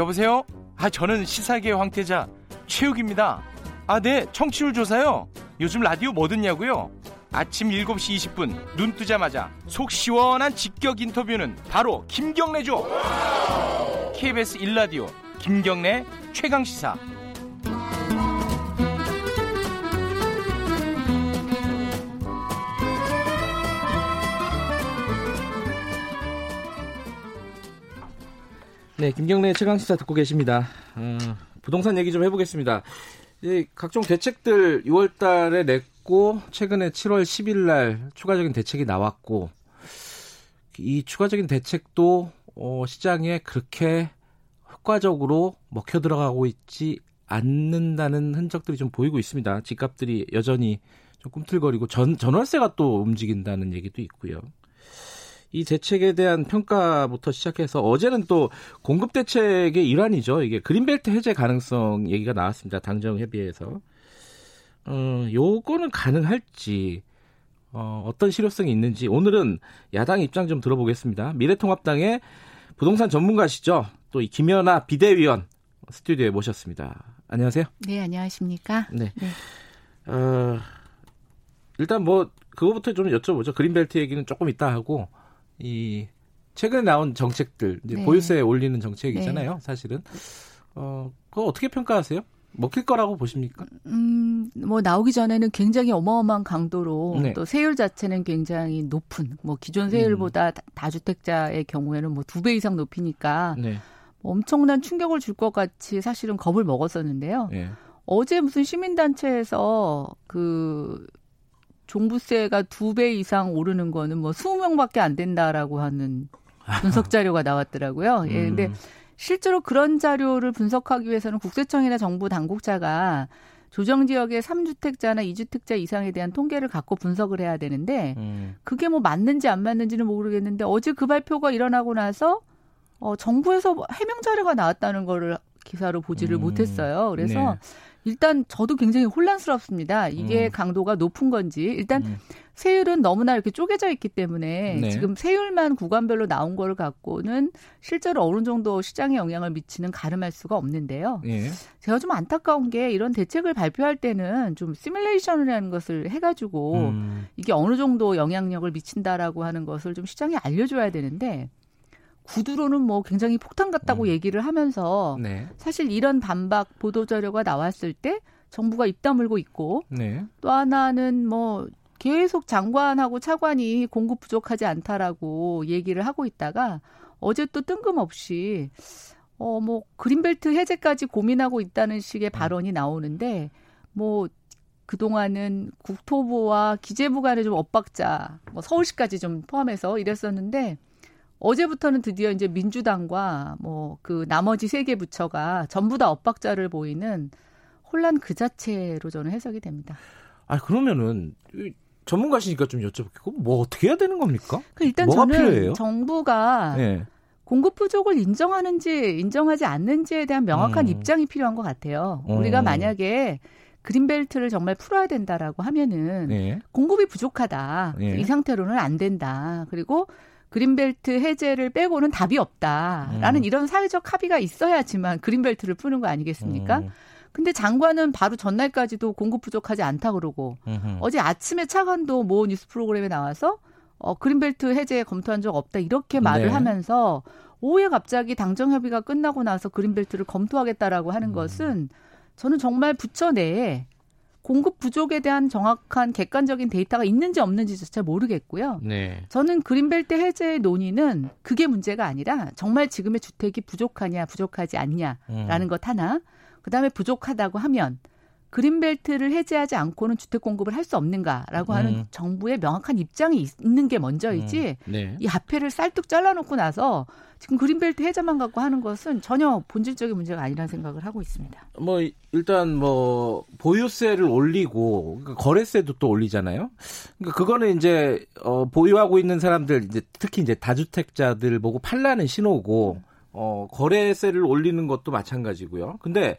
여보세요? 아, 저는 시사계 황태자 최욱입니다. 아, 네, 청취율 조사요. 요즘 라디오 뭐 듣냐고요? 아침 7시 20분 눈 뜨자마자 속 시원한 직격 인터뷰는 바로 김경래죠. KBS 1라디오 김경래 최강 시사. 네, 김경래 최강 시사 듣고 계십니다. 어, 부동산 얘기 좀 해보겠습니다. 이 각종 대책들 6월달에 냈고 최근에 7월 10일 날 추가적인 대책이 나왔고 이 추가적인 대책도 어, 시장에 그렇게 효과적으로 먹혀 들어가고 있지 않는다는 흔적들이 좀 보이고 있습니다. 집값들이 여전히 좀 꿈틀거리고 전 전월세가 또 움직인다는 얘기도 있고요. 이 대책에 대한 평가부터 시작해서 어제는 또 공급 대책의 일환이죠. 이게 그린벨트 해제 가능성 얘기가 나왔습니다. 당정 협의회에서. 어, 요거는 가능할지 어, 어떤 실효성이 있는지 오늘은 야당 입장 좀 들어보겠습니다. 미래통합당의 부동산 전문가시죠. 또 이 김연아 비대위원 스튜디오에 모셨습니다. 안녕하세요. 네, 안녕하십니까? 네. 네. 어, 일단 뭐 그거부터 좀 여쭤보죠. 그린벨트 얘기는 조금 이따 하고 이 최근에 나온 정책들 이제 네. 보유세 올리는 정책이잖아요. 네. 사실은 어 그거 어떻게 평가하세요? 먹힐 거라고 보십니까? 음, 뭐 나오기 전에는 굉장히 어마어마한 강도로 네. 또 세율 자체는 굉장히 높은 뭐 기존 세율보다 음. 다주택자의 경우에는 뭐 두 배 이상 높이니까 네. 뭐 엄청난 충격을 줄 것 같이 사실은 겁을 먹었었는데요. 네. 어제 무슨 시민단체에서 그 종부세가 두 배 이상 오르는 거는 뭐 20명밖에 안 된다라고 하는 분석 자료가 나왔더라고요. 예, 근데 음. 실제로 그런 자료를 분석하기 위해서는 국세청이나 정부 당국자가 조정 지역의 3주택자나 2주택자 이상에 대한 통계를 갖고 분석을 해야 되는데 음. 그게 뭐 맞는지 안 맞는지는 모르겠는데 어제 그 발표가 일어나고 나서 어 정부에서 해명 자료가 나왔다는 거를 기사로 보지를 음. 못했어요. 그래서 네. 일단 저도 굉장히 혼란스럽습니다. 이게 음. 강도가 높은 건지 일단 음. 세율은 너무나 이렇게 쪼개져 있기 때문에 네. 지금 세율만 구간별로 나온 거를 갖고는 실제로 어느 정도 시장에 영향을 미치는 가름할 수가 없는데요. 네. 제가 좀 안타까운 게 이런 대책을 발표할 때는 좀 시뮬레이션이라는 것을 해가지고 음. 이게 어느 정도 영향력을 미친다라고 하는 것을 좀 시장에 알려줘야 되는데 구두로는 뭐 굉장히 폭탄 같다고 음. 얘기를 하면서 네. 사실 이런 반박 보도 자료가 나왔을 때 정부가 입 다물고 있고 네. 또 하나는 뭐 계속 장관하고 차관이 공급 부족하지 않다라고 얘기를 하고 있다가 어제 또 뜬금없이 어 뭐 그린벨트 해제까지 고민하고 있다는 식의 음. 발언이 나오는데 뭐 그동안은 국토부와 기재부 간의 좀 엇박자, 뭐 서울시까지 좀 포함해서 이랬었는데 어제부터는 드디어 이제 민주당과 뭐 그 나머지 세 개 부처가 전부 다 엇박자를 보이는 혼란 그 자체로 저는 해석이 됩니다. 아 그러면은 전문가시니까 좀 여쭤볼게요. 뭐 어떻게 해야 되는 겁니까? 그 일단 저는 필요해요? 정부가 네. 공급 부족을 인정하는지 인정하지 않는지에 대한 명확한 음. 입장이 필요한 것 같아요. 음. 우리가 만약에 그린벨트를 정말 풀어야 된다라고 하면은 네. 공급이 부족하다. 네. 이 상태로는 안 된다. 그리고 그린벨트 해제를 빼고는 답이 없다라는 음. 이런 사회적 합의가 있어야지만 그린벨트를 푸는 거 아니겠습니까? 음. 근데 장관은 바로 전날까지도 공급 부족하지 않다 그러고 음흠. 어제 아침에 차관도 모 뉴스 프로그램에 나와서 어 그린벨트 해제 검토한 적 없다 이렇게 말을 네. 하면서 오후에 갑자기 당정 협의가 끝나고 나서 그린벨트를 검토하겠다라고 하는 음. 것은 저는 정말 부처 내에 공급 부족에 대한 정확한 객관적인 데이터가 있는지 없는지조차 모르겠고요. 네. 저는 그린벨트 해제 논의는 그게 문제가 아니라 정말 지금의 주택이 부족하냐 부족하지 않냐라는 음. 것 하나. 그 다음에 부족하다고 하면 그린벨트를 해제하지 않고는 주택 공급을 할 수 없는가라고 하는 음. 정부의 명확한 입장이 있는 게 먼저이지 음. 네. 이 앞에를 쌀뚝 잘라놓고 나서 지금 그린벨트 해제만 갖고 하는 것은 전혀 본질적인 문제가 아니라는 생각을 하고 있습니다. 뭐 일단 뭐 보유세를 올리고 그러니까 거래세도 또 올리잖아요. 그러니까 그거는 이제 어 보유하고 있는 사람들 이제 특히 이제 다주택자들 보고 팔라는 신호고 어 거래세를 올리는 것도 마찬가지고요. 근데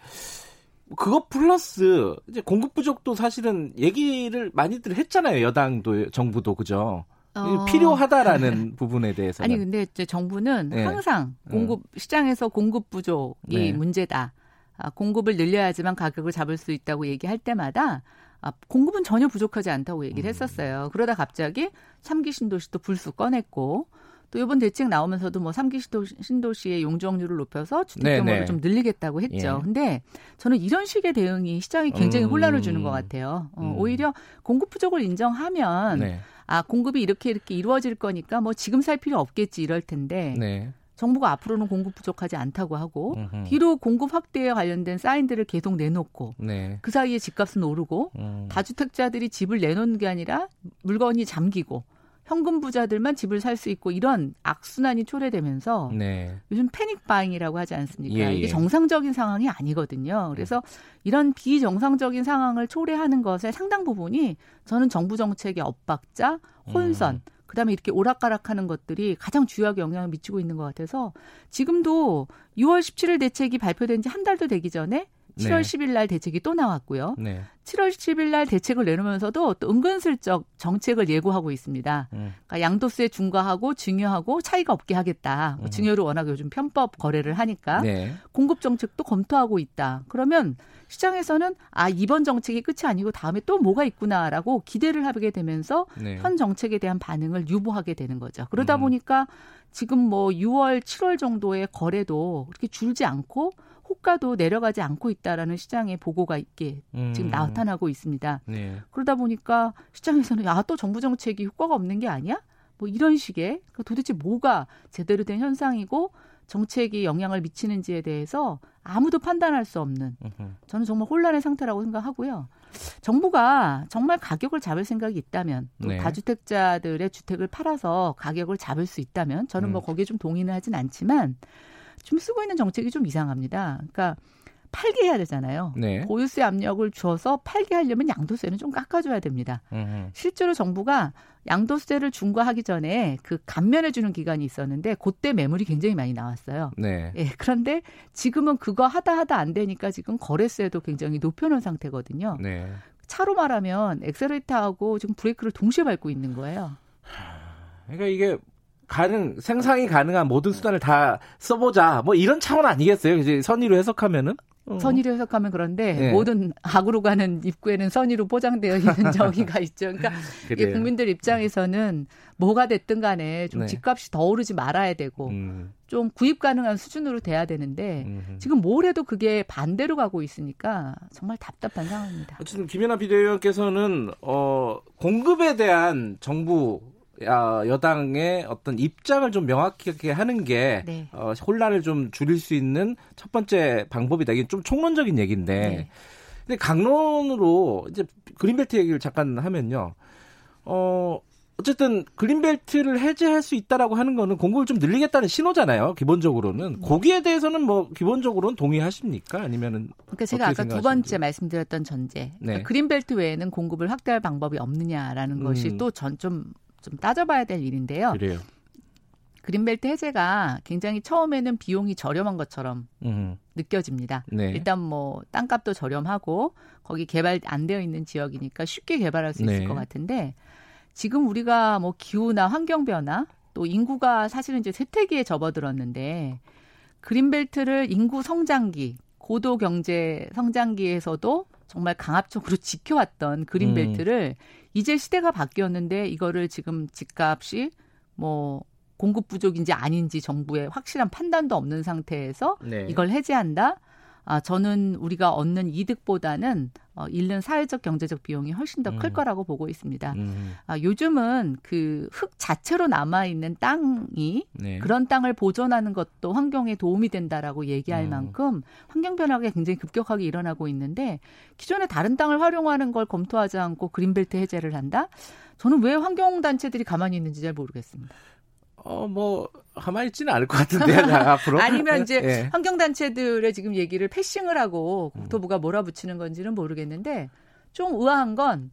그거 플러스 이제 공급 부족도 사실은 얘기를 많이들 했잖아요. 여당도 정부도 그죠. 어... 필요하다라는 부분에 대해서 아니 근데 이제 정부는 네. 항상 공급 시장에서 공급 부족이 네. 문제다. 아, 공급을 늘려야지만 가격을 잡을 수 있다고 얘기할 때마다 아, 공급은 전혀 부족하지 않다고 얘기를 음. 했었어요. 그러다 갑자기 3기 신도시도 불쑥 꺼냈고 또 이번 대책 나오면서도 뭐 3기 신도시, 신도시의 용적률을 높여서 주택 네, 규모를 네. 좀 늘리겠다고 했죠. 예. 근데 저는 이런 식의 대응이 시장에 굉장히 음. 혼란을 주는 것 같아요. 어, 음. 오히려 공급 부족을 인정하면 네. 아 공급이 이렇게 이렇게 이루어질 거니까 뭐 지금 살 필요 없겠지 이럴 텐데 네. 정부가 앞으로는 공급 부족하지 않다고 하고 음흠. 뒤로 공급 확대에 관련된 사인들을 계속 내놓고 네. 그 사이에 집값은 오르고 음. 다주택자들이 집을 내놓는 게 아니라 물건이 잠기고 현금 부자들만 집을 살 수 있고 이런 악순환이 초래되면서 네. 요즘 패닉 바잉이라고 하지 않습니까? 예, 예. 이게 정상적인 상황이 아니거든요. 그래서 이런 비정상적인 상황을 초래하는 것의 상당 부분이 저는 정부 정책의 엇박자, 혼선, 음. 그다음에 이렇게 오락가락하는 것들이 가장 주요하게 영향을 미치고 있는 것 같아서 지금도 6월 17일 대책이 발표된 지 한 달도 되기 전에 7월 네. 10일 날 대책이 또 나왔고요. 네. 7월 10일 날 대책을 내놓으면서도 또 은근슬쩍 정책을 예고하고 있습니다. 음. 그러니까 양도세 중과하고 증여하고 차이가 없게 하겠다. 뭐 음. 증여를 워낙 요즘 편법 거래를 하니까 네. 공급 정책도 검토하고 있다. 그러면 시장에서는 아 이번 정책이 끝이 아니고 다음에 또 뭐가 있구나라고 기대를 하게 되면서 네. 현 정책에 대한 반응을 유보하게 되는 거죠. 그러다 음. 보니까 지금 뭐 6월, 7월 정도의 거래도 그렇게 줄지 않고 호가도 내려가지 않고 있다라는 시장의 보고가 있게 음. 지금 나타나고 있습니다. 네. 그러다 보니까 시장에서는 야또 정부 정책이 효과가 없는 게 아니야? 뭐 이런 식의 그 도대체 뭐가 제대로 된 현상이고 정책이 영향을 미치는지에 대해서 아무도 판단할 수 없는 저는 정말 혼란의 상태라고 생각하고요. 정부가 정말 가격을 잡을 생각이 있다면 또 네. 다주택자들의 주택을 팔아서 가격을 잡을 수 있다면 저는 뭐 음. 거기에 좀 동의는 하진 않지만 지금 쓰고 있는 정책이 좀 이상합니다. 그러니까 팔게 해야 되잖아요. 네. 보유세 압력을 줘서 팔게 하려면 양도세는 좀 깎아줘야 됩니다. 음흠. 실제로 정부가 양도세를 중과하기 전에 그 감면해 주는 기간이 있었는데 그때 매물이 굉장히 많이 나왔어요. 네. 예, 그런데 지금은 그거 하다 하다 안 되니까 지금 거래세도 굉장히 높여놓은 상태거든요. 네. 차로 말하면 엑셀레이터하고 지금 브레이크를 동시에 밟고 있는 거예요. 그러니까 이게 가능 생산이 가능한 모든 수단을 다 써보자 뭐 이런 차원 아니겠어요? 이제 선의로 해석하면은 어. 선의로 해석하면 그런데 네. 모든 악으로 가는 입구에는 선의로 포장되어 있는 저기가 있죠. 그러니까 이 국민들 입장에서는 뭐가 됐든 간에 좀 네. 집값이 더 오르지 말아야 되고 음. 좀 구입 가능한 수준으로 돼야 되는데 음흠. 지금 뭘 해도 그게 반대로 가고 있으니까 정말 답답한 상황입니다. 어쨌든 김연아 비대위원께서는 어 공급에 대한 정부 어, 여당의 어떤 입장을 좀 명확하게 하는 게 네. 어, 혼란을 좀 줄일 수 있는 첫 번째 방법이다. 이게 좀 총론적인 얘기인데. 네. 근데 강론으로 이제 그린벨트 얘기를 잠깐 하면요. 어, 어쨌든 그린벨트를 해제할 수 있다라고 하는 거는 공급을 좀 늘리겠다는 신호잖아요. 기본적으로는 네. 거기에 대해서는 뭐 기본적으로는 동의하십니까? 아니면은 그러니까 제가 아까 두 번째 말씀드렸던 전제 네. 그러니까 그린벨트 외에는 공급을 확대할 방법이 없느냐라는 음. 것이 또 전 좀 좀 따져봐야 될 일인데요. 그래요. 그린벨트 해제가 굉장히 처음에는 비용이 저렴한 것처럼 음. 느껴집니다. 네. 일단 뭐 땅값도 저렴하고 거기 개발 안 되어 있는 지역이니까 쉽게 개발할 수 있을 네. 것 같은데 지금 우리가 뭐 기후나 환경 변화 또 인구가 사실은 이제 쇠퇴기에 접어들었는데 그린벨트를 인구 성장기 고도 경제 성장기에서도 정말 강압적으로 지켜왔던 그린벨트를 음. 이제 시대가 바뀌었는데 이거를 지금 집값이 뭐 공급 부족인지 아닌지 정부의 확실한 판단도 없는 상태에서 네. 이걸 해제한다. 아, 저는 우리가 얻는 이득보다는 어, 잃는 사회적 경제적 비용이 훨씬 더클 음. 거라고 보고 있습니다. 음. 아, 요즘은 그 흙 자체로 남아 있는 땅이 네. 그런 땅을 보존하는 것도 환경에 도움이 된다라고 얘기할 음. 만큼 환경 변화가 굉장히 급격하게 일어나고 있는데 기존에 다른 땅을 활용하는 걸 검토하지 않고 그린벨트 해제를 한다? 저는 왜 환경 단체들이 가만히 있는지 잘 모르겠습니다. 어, 뭐, 가만히 있지는 않을 것 같은데, 앞으로. 아니면 이제 네. 환경단체들의 지금 얘기를 패싱을 하고 국토부가 몰아붙이는 건지는 모르겠는데, 좀 의아한 건,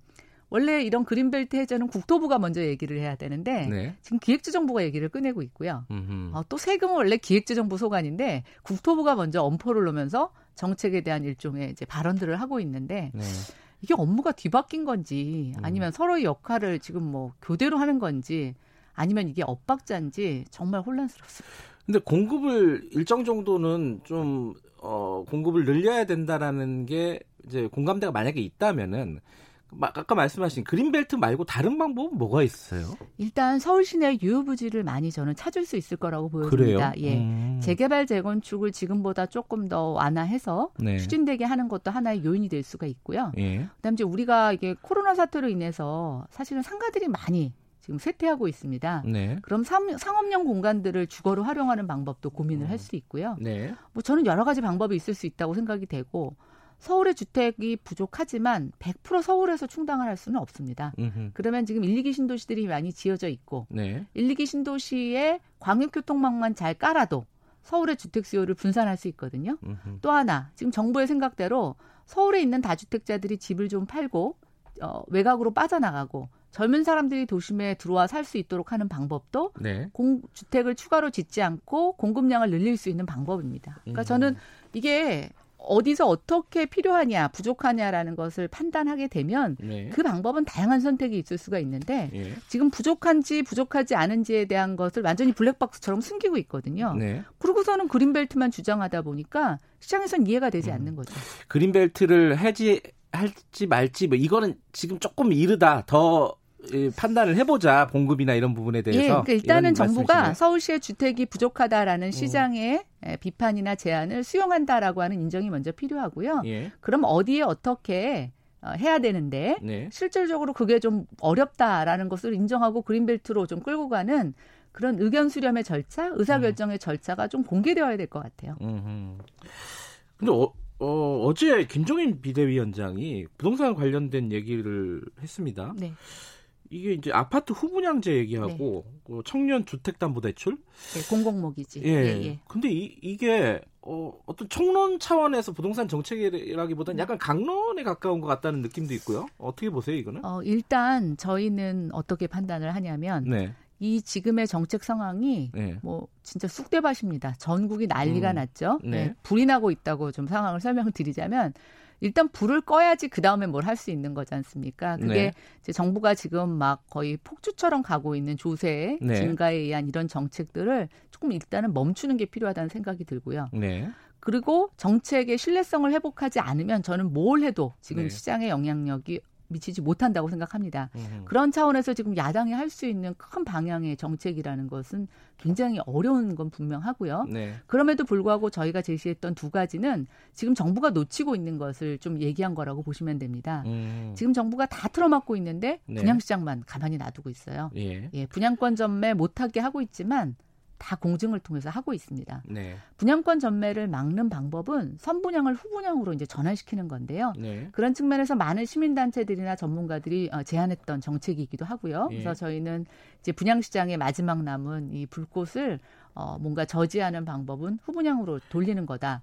원래 이런 그린벨트 해제는 국토부가 먼저 얘기를 해야 되는데, 네. 지금 기획재정부가 얘기를 꺼내고 있고요. 어, 또 세금은 원래 기획재정부 소관인데, 국토부가 먼저 엄포를 놓으면서 정책에 대한 일종의 이제 발언들을 하고 있는데, 네. 이게 업무가 뒤바뀐 건지 음. 아니면 음. 서로의 역할을 지금 뭐 교대로 하는 건지 아니면 이게 엇박자인지 정말 혼란스럽습니다. 근데 공급을 일정 정도는 좀 어, 공급을 늘려야 된다라는 게 이제 공감대가 만약에 있다면은 아까 말씀하신 그린벨트 말고 다른 방법은 뭐가 있어요? 일단 서울 시내 유효부지를 많이 저는 찾을 수 있을 거라고 보여집니다. 그래요? 예. 음. 재개발 재건축을 지금보다 조금 더 완화해서 네. 추진되게 하는 것도 하나의 요인이 될 수가 있고요. 예. 그다음에 이제 우리가 이게 코로나 사태로 인해서 사실은 상가들이 많이 지금 쇠퇴하고 있습니다. 네. 그럼 상업용 공간들을 주거로 활용하는 방법도 고민을 음. 할수 있고요. 네. 뭐 저는 여러 가지 방법이 있을 수 있다고 생각이 되고 서울의 주택이 부족하지만 100% 서울에서 충당을 할 수는 없습니다. 음흠. 그러면 지금 1, 2기 신도시들이 많이 지어져 있고 네. 1, 2기 신도시에 광역교통망만 잘 깔아도 서울의 주택 수요를 분산할 수 있거든요. 음흠. 또 하나 지금 정부의 생각대로 서울에 있는 다주택자들이 집을 좀 팔고 어, 외곽으로 빠져나가고 젊은 사람들이 도심에 들어와 살 수 있도록 하는 방법도 네. 공, 주택을 추가로 짓지 않고 공급량을 늘릴 수 있는 방법입니다. 그러니까 음. 저는 이게 어디서 어떻게 필요하냐, 부족하냐라는 것을 판단하게 되면 네. 그 방법은 다양한 선택이 있을 수가 있는데 네. 지금 부족한지 부족하지 않은지에 대한 것을 완전히 블랙박스처럼 숨기고 있거든요. 네. 그러고서는 그린벨트만 주장하다 보니까 시장에선 이해가 되지 음. 않는 거죠. 그린벨트를 해지 할지 말지 뭐 이거는 지금 조금 이르다 더 판단을 해보자 공급이나 이런 부분에 대해서. 예, 그러니까 일단은 정부가 말씀이시네요. 서울시의 주택이 부족하다라는 음. 시장의 음. 비판이나 제안을 수용한다라고 하는 인정이 먼저 필요하고요. 예. 그럼 어디에 어떻게 어, 해야 되는데 네. 실질적으로 그게 좀 어렵다라는 것을 인정하고 그린벨트로 좀 끌고 가는 그런 의견 수렴의 절차, 의사결정의 음. 절차가 좀 공개되어야 될 것 같아요. 음흠. 근데 어, 어, 어제 김종인 비대위원장이 부동산 관련된 얘기를 했습니다. 네. 이게 이제 아파트 후분양제 얘기하고 네. 그 청년 주택담보대출 네, 공공모기지. 예. 예, 예. 근데 이, 이게 어, 어떤 총론 차원에서 부동산 정책이라기보다는 네. 약간 강론에 가까운 것 같다는 느낌도 있고요. 어떻게 보세요, 이거는? 어, 일단 저희는 어떻게 판단을 하냐면 네. 이 지금의 정책 상황이 네. 뭐 진짜 쑥대밭입니다. 전국이 난리가 음. 났죠. 네. 네. 불이 나고 있다고 좀 상황을 설명을 드리자면 일단 불을 꺼야지 그 다음에 뭘 할 수 있는 거지 않습니까? 그게 네. 이제 정부가 지금 막 거의 폭주처럼 가고 있는 조세 네. 증가에 의한 이런 정책들을 조금 일단은 멈추는 게 필요하다는 생각이 들고요. 네. 그리고 정책의 신뢰성을 회복하지 않으면 저는 뭘 해도 지금 네. 시장의 영향력이 미치지 못한다고 생각합니다. 음. 그런 차원에서 지금 야당이 할 수 있는 큰 방향의 정책이라는 것은 굉장히 어려운 건 분명하고요. 네. 그럼에도 불구하고 저희가 제시했던 두 가지는 지금 정부가 놓치고 있는 것을 좀 얘기한 거라고 보시면 됩니다. 음. 지금 정부가 다 틀어막고 있는데 네. 분양시장만 가만히 놔두고 있어요. 예. 예 분양권 전매 못하게 하고 있지만 다 공증을 통해서 하고 있습니다. 네. 분양권 전매를 막는 방법은 선분양을 후분양으로 이제 전환시키는 건데요. 네. 그런 측면에서 많은 시민단체들이나 전문가들이 어, 제안했던 정책이기도 하고요. 예. 그래서 저희는 이제 분양시장의 마지막 남은 이 불꽃을 어, 뭔가 저지하는 방법은 후분양으로 돌리는 거다.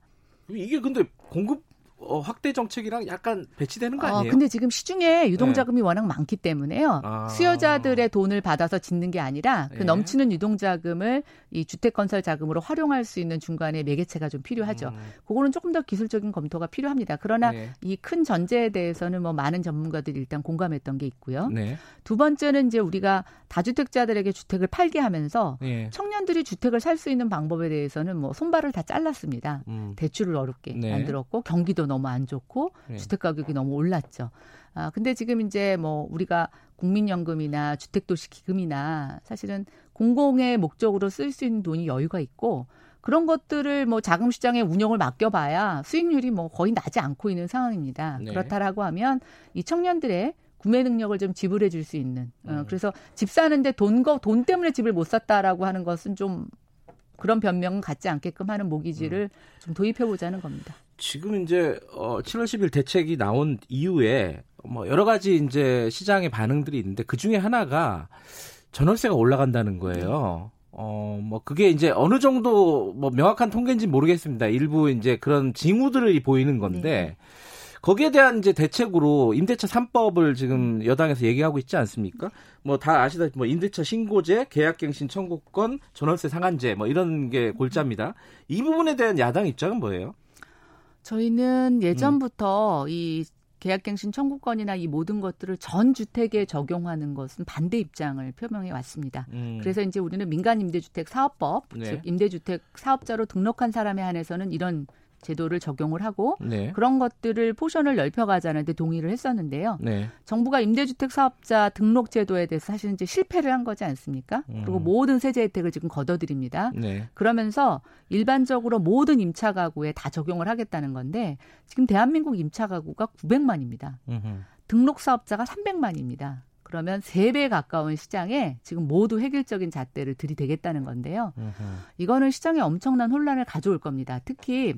이게 근데 공급 어, 확대 정책이랑 약간 배치되는 거 어, 아니에요? 어, 근데 지금 시중에 유동 자금이 네. 워낙 많기 때문에요. 아. 수요자들의 돈을 받아서 짓는 게 아니라 그 네. 넘치는 유동 자금을 이 주택 건설 자금으로 활용할 수 있는 중간에 매개체가 좀 필요하죠. 음. 그거는 조금 더 기술적인 검토가 필요합니다. 그러나 네. 이큰 전제에 대해서는 뭐 많은 전문가들이 일단 공감했던 게 있고요. 네. 두 번째는 이제 우리가 다주택자들에게 주택을 팔게 하면서 네. 청년들이 주택을 살 수 있는 방법에 대해서는 뭐 손발을 다 잘랐습니다. 음. 대출을 어렵게 네. 만들었고 경기도 너무 안 좋고 네. 주택 가격이 너무 올랐죠. 아 근데 지금 이제 뭐 우리가 국민연금이나 주택도시 기금이나 사실은 공공의 목적으로 쓸 수 있는 돈이 여유가 있고 그런 것들을 뭐 자금 시장에 운영을 맡겨봐야 수익률이 뭐 거의 나지 않고 있는 상황입니다. 네. 그렇다라고 하면 이 청년들의 구매 능력을 좀 지불해 줄 수 있는. 어, 음. 그래서 집 사는데 돈, 거, 돈 때문에 집을 못 샀다라고 하는 것은 좀 그런 변명은 갖지 않게끔 하는 모기지를 음. 좀 도입해 보자는 겁니다. 지금 이제 어 7월 10일 대책이 나온 이후에 뭐 여러 가지 이제 시장의 반응들이 있는데 그 중에 하나가 전월세가 올라간다는 거예요. 어, 뭐, 그게 이제 어느 정도, 뭐, 명확한 통계인지 모르겠습니다. 일부 이제 그런 징후들이 보이는 건데, 네. 거기에 대한 이제 대책으로 임대차 3법을 지금 여당에서 얘기하고 있지 않습니까? 뭐 다 아시다시피 뭐 임대차 신고제, 계약갱신 청구권, 전월세 상한제 뭐 이런 게 골자입니다. 이 부분에 대한 야당 입장은 뭐예요? 저희는 예전부터 음. 이 계약갱신 청구권이나 이 모든 것들을 전 주택에 적용하는 것은 반대 입장을 표명해 왔습니다. 음. 그래서 이제 우리는 민간 임대주택 사업법, 네. 즉 임대주택 사업자로 등록한 사람에 한해서는 이런 제도를 적용을 하고 네. 그런 것들을 포션을 넓혀가자는데 동의를 했었는데요. 네. 정부가 임대주택 사업자 등록 제도에 대해서 사실 이제 실패를 한 거지 않습니까? 음. 그리고 모든 세제 혜택을 지금 걷어들입니다. 네. 그러면서 일반적으로 모든 임차 가구에 다 적용을 하겠다는 건데 지금 대한민국 임차 가구가 900만입니다. 음흠. 등록 사업자가 300만입니다. 그러면 3배 가까운 시장에 지금 모두 획일적인 잣대를 들이대겠다는 건데요. 이거는 시장에 엄청난 혼란을 가져올 겁니다. 특히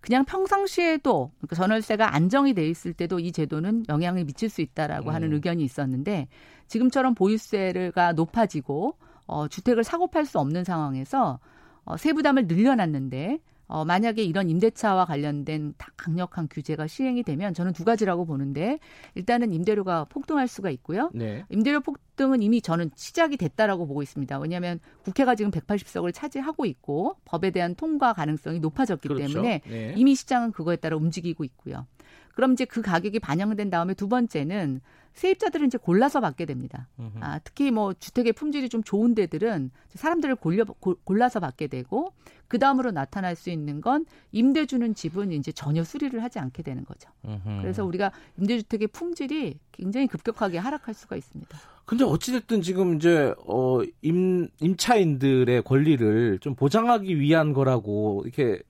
그냥 평상시에도 그러니까 전월세가 안정이 돼 있을 때도 이 제도는 영향을 미칠 수 있다라고 음. 하는 의견이 있었는데 지금처럼 보유세가 높아지고 어, 주택을 사고 팔 수 없는 상황에서 어, 세부담을 늘려놨는데 어, 만약에 이런 임대차와 관련된 강력한 규제가 시행이 되면 저는 두 가지라고 보는데 일단은 임대료가 폭등할 수가 있고요. 네. 임대료 폭등은 이미 저는 시작이 됐다라고 보고 있습니다. 왜냐하면 국회가 지금 180석을 차지하고 있고 법에 대한 통과 가능성이 높아졌기 그렇죠. 때문에 네. 이미 시장은 그거에 따라 움직이고 있고요. 그럼 이제 그 가격이 반영된 다음에 두 번째는 세입자들은 이제 골라서 받게 됩니다. 아, 특히 뭐 주택의 품질이 좀 좋은 데들은 사람들을 골려, 골라서 받게 되고 그 다음으로 나타날 수 있는 건 임대 주는 집은 이제 전혀 수리를 하지 않게 되는 거죠. 그래서 우리가 임대주택의 품질이 굉장히 급격하게 하락할 수가 있습니다. 근데 어찌됐든 지금 이제 어, 임, 임차인들의 권리를 좀 보장하기 위한 거라고 이렇게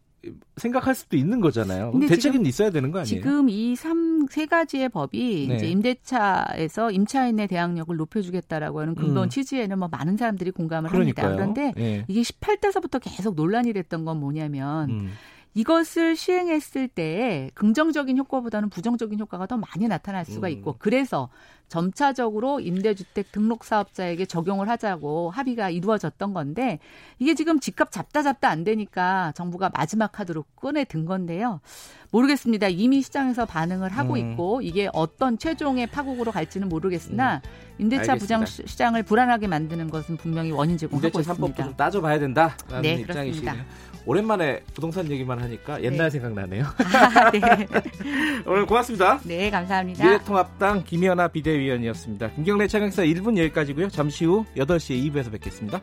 생각할 수도 있는 거잖아요. 대책은 있어야 되는 거 아니에요? 지금 이 삼 세 가지의 법이 네. 이제 임대차에서 임차인의 대항력을 높여주겠다라고 하는 근본 음. 취지에는 뭐 많은 사람들이 공감을 그러니까요. 합니다. 그런데 네. 이게 18대서부터 계속 논란이 됐던 건 뭐냐면 음. 이것을 시행했을 때 긍정적인 효과보다는 부정적인 효과가 더 많이 나타날 수가 음. 있고 그래서 점차적으로 임대주택 등록 사업자에게 적용을 하자고 합의가 이루어졌던 건데 이게 지금 집값 잡다 잡다 안 되니까 정부가 마지막 카드로 꺼내 든 건데요. 모르겠습니다. 이미 시장에서 반응을 하고 음. 있고 이게 어떤 최종의 파국으로 갈지는 모르겠으나 음. 임대차 부장 시장을 불안하게 만드는 것은 분명히 원인 제공하고 임대차 있습니다. 좀 따져봐야 된다라는 네, 입장이시네요. 오랜만에 부동산 얘기만 하니까 옛날 네. 생각나네요. 아, 네. 오늘 고맙습니다. 네, 감사합니다. 미래통합당 김연아 비대위 원이었습니다. 김경래 차강사 1분 여기까지고요. 잠시 후 8시에 2부에서 뵙겠습니다.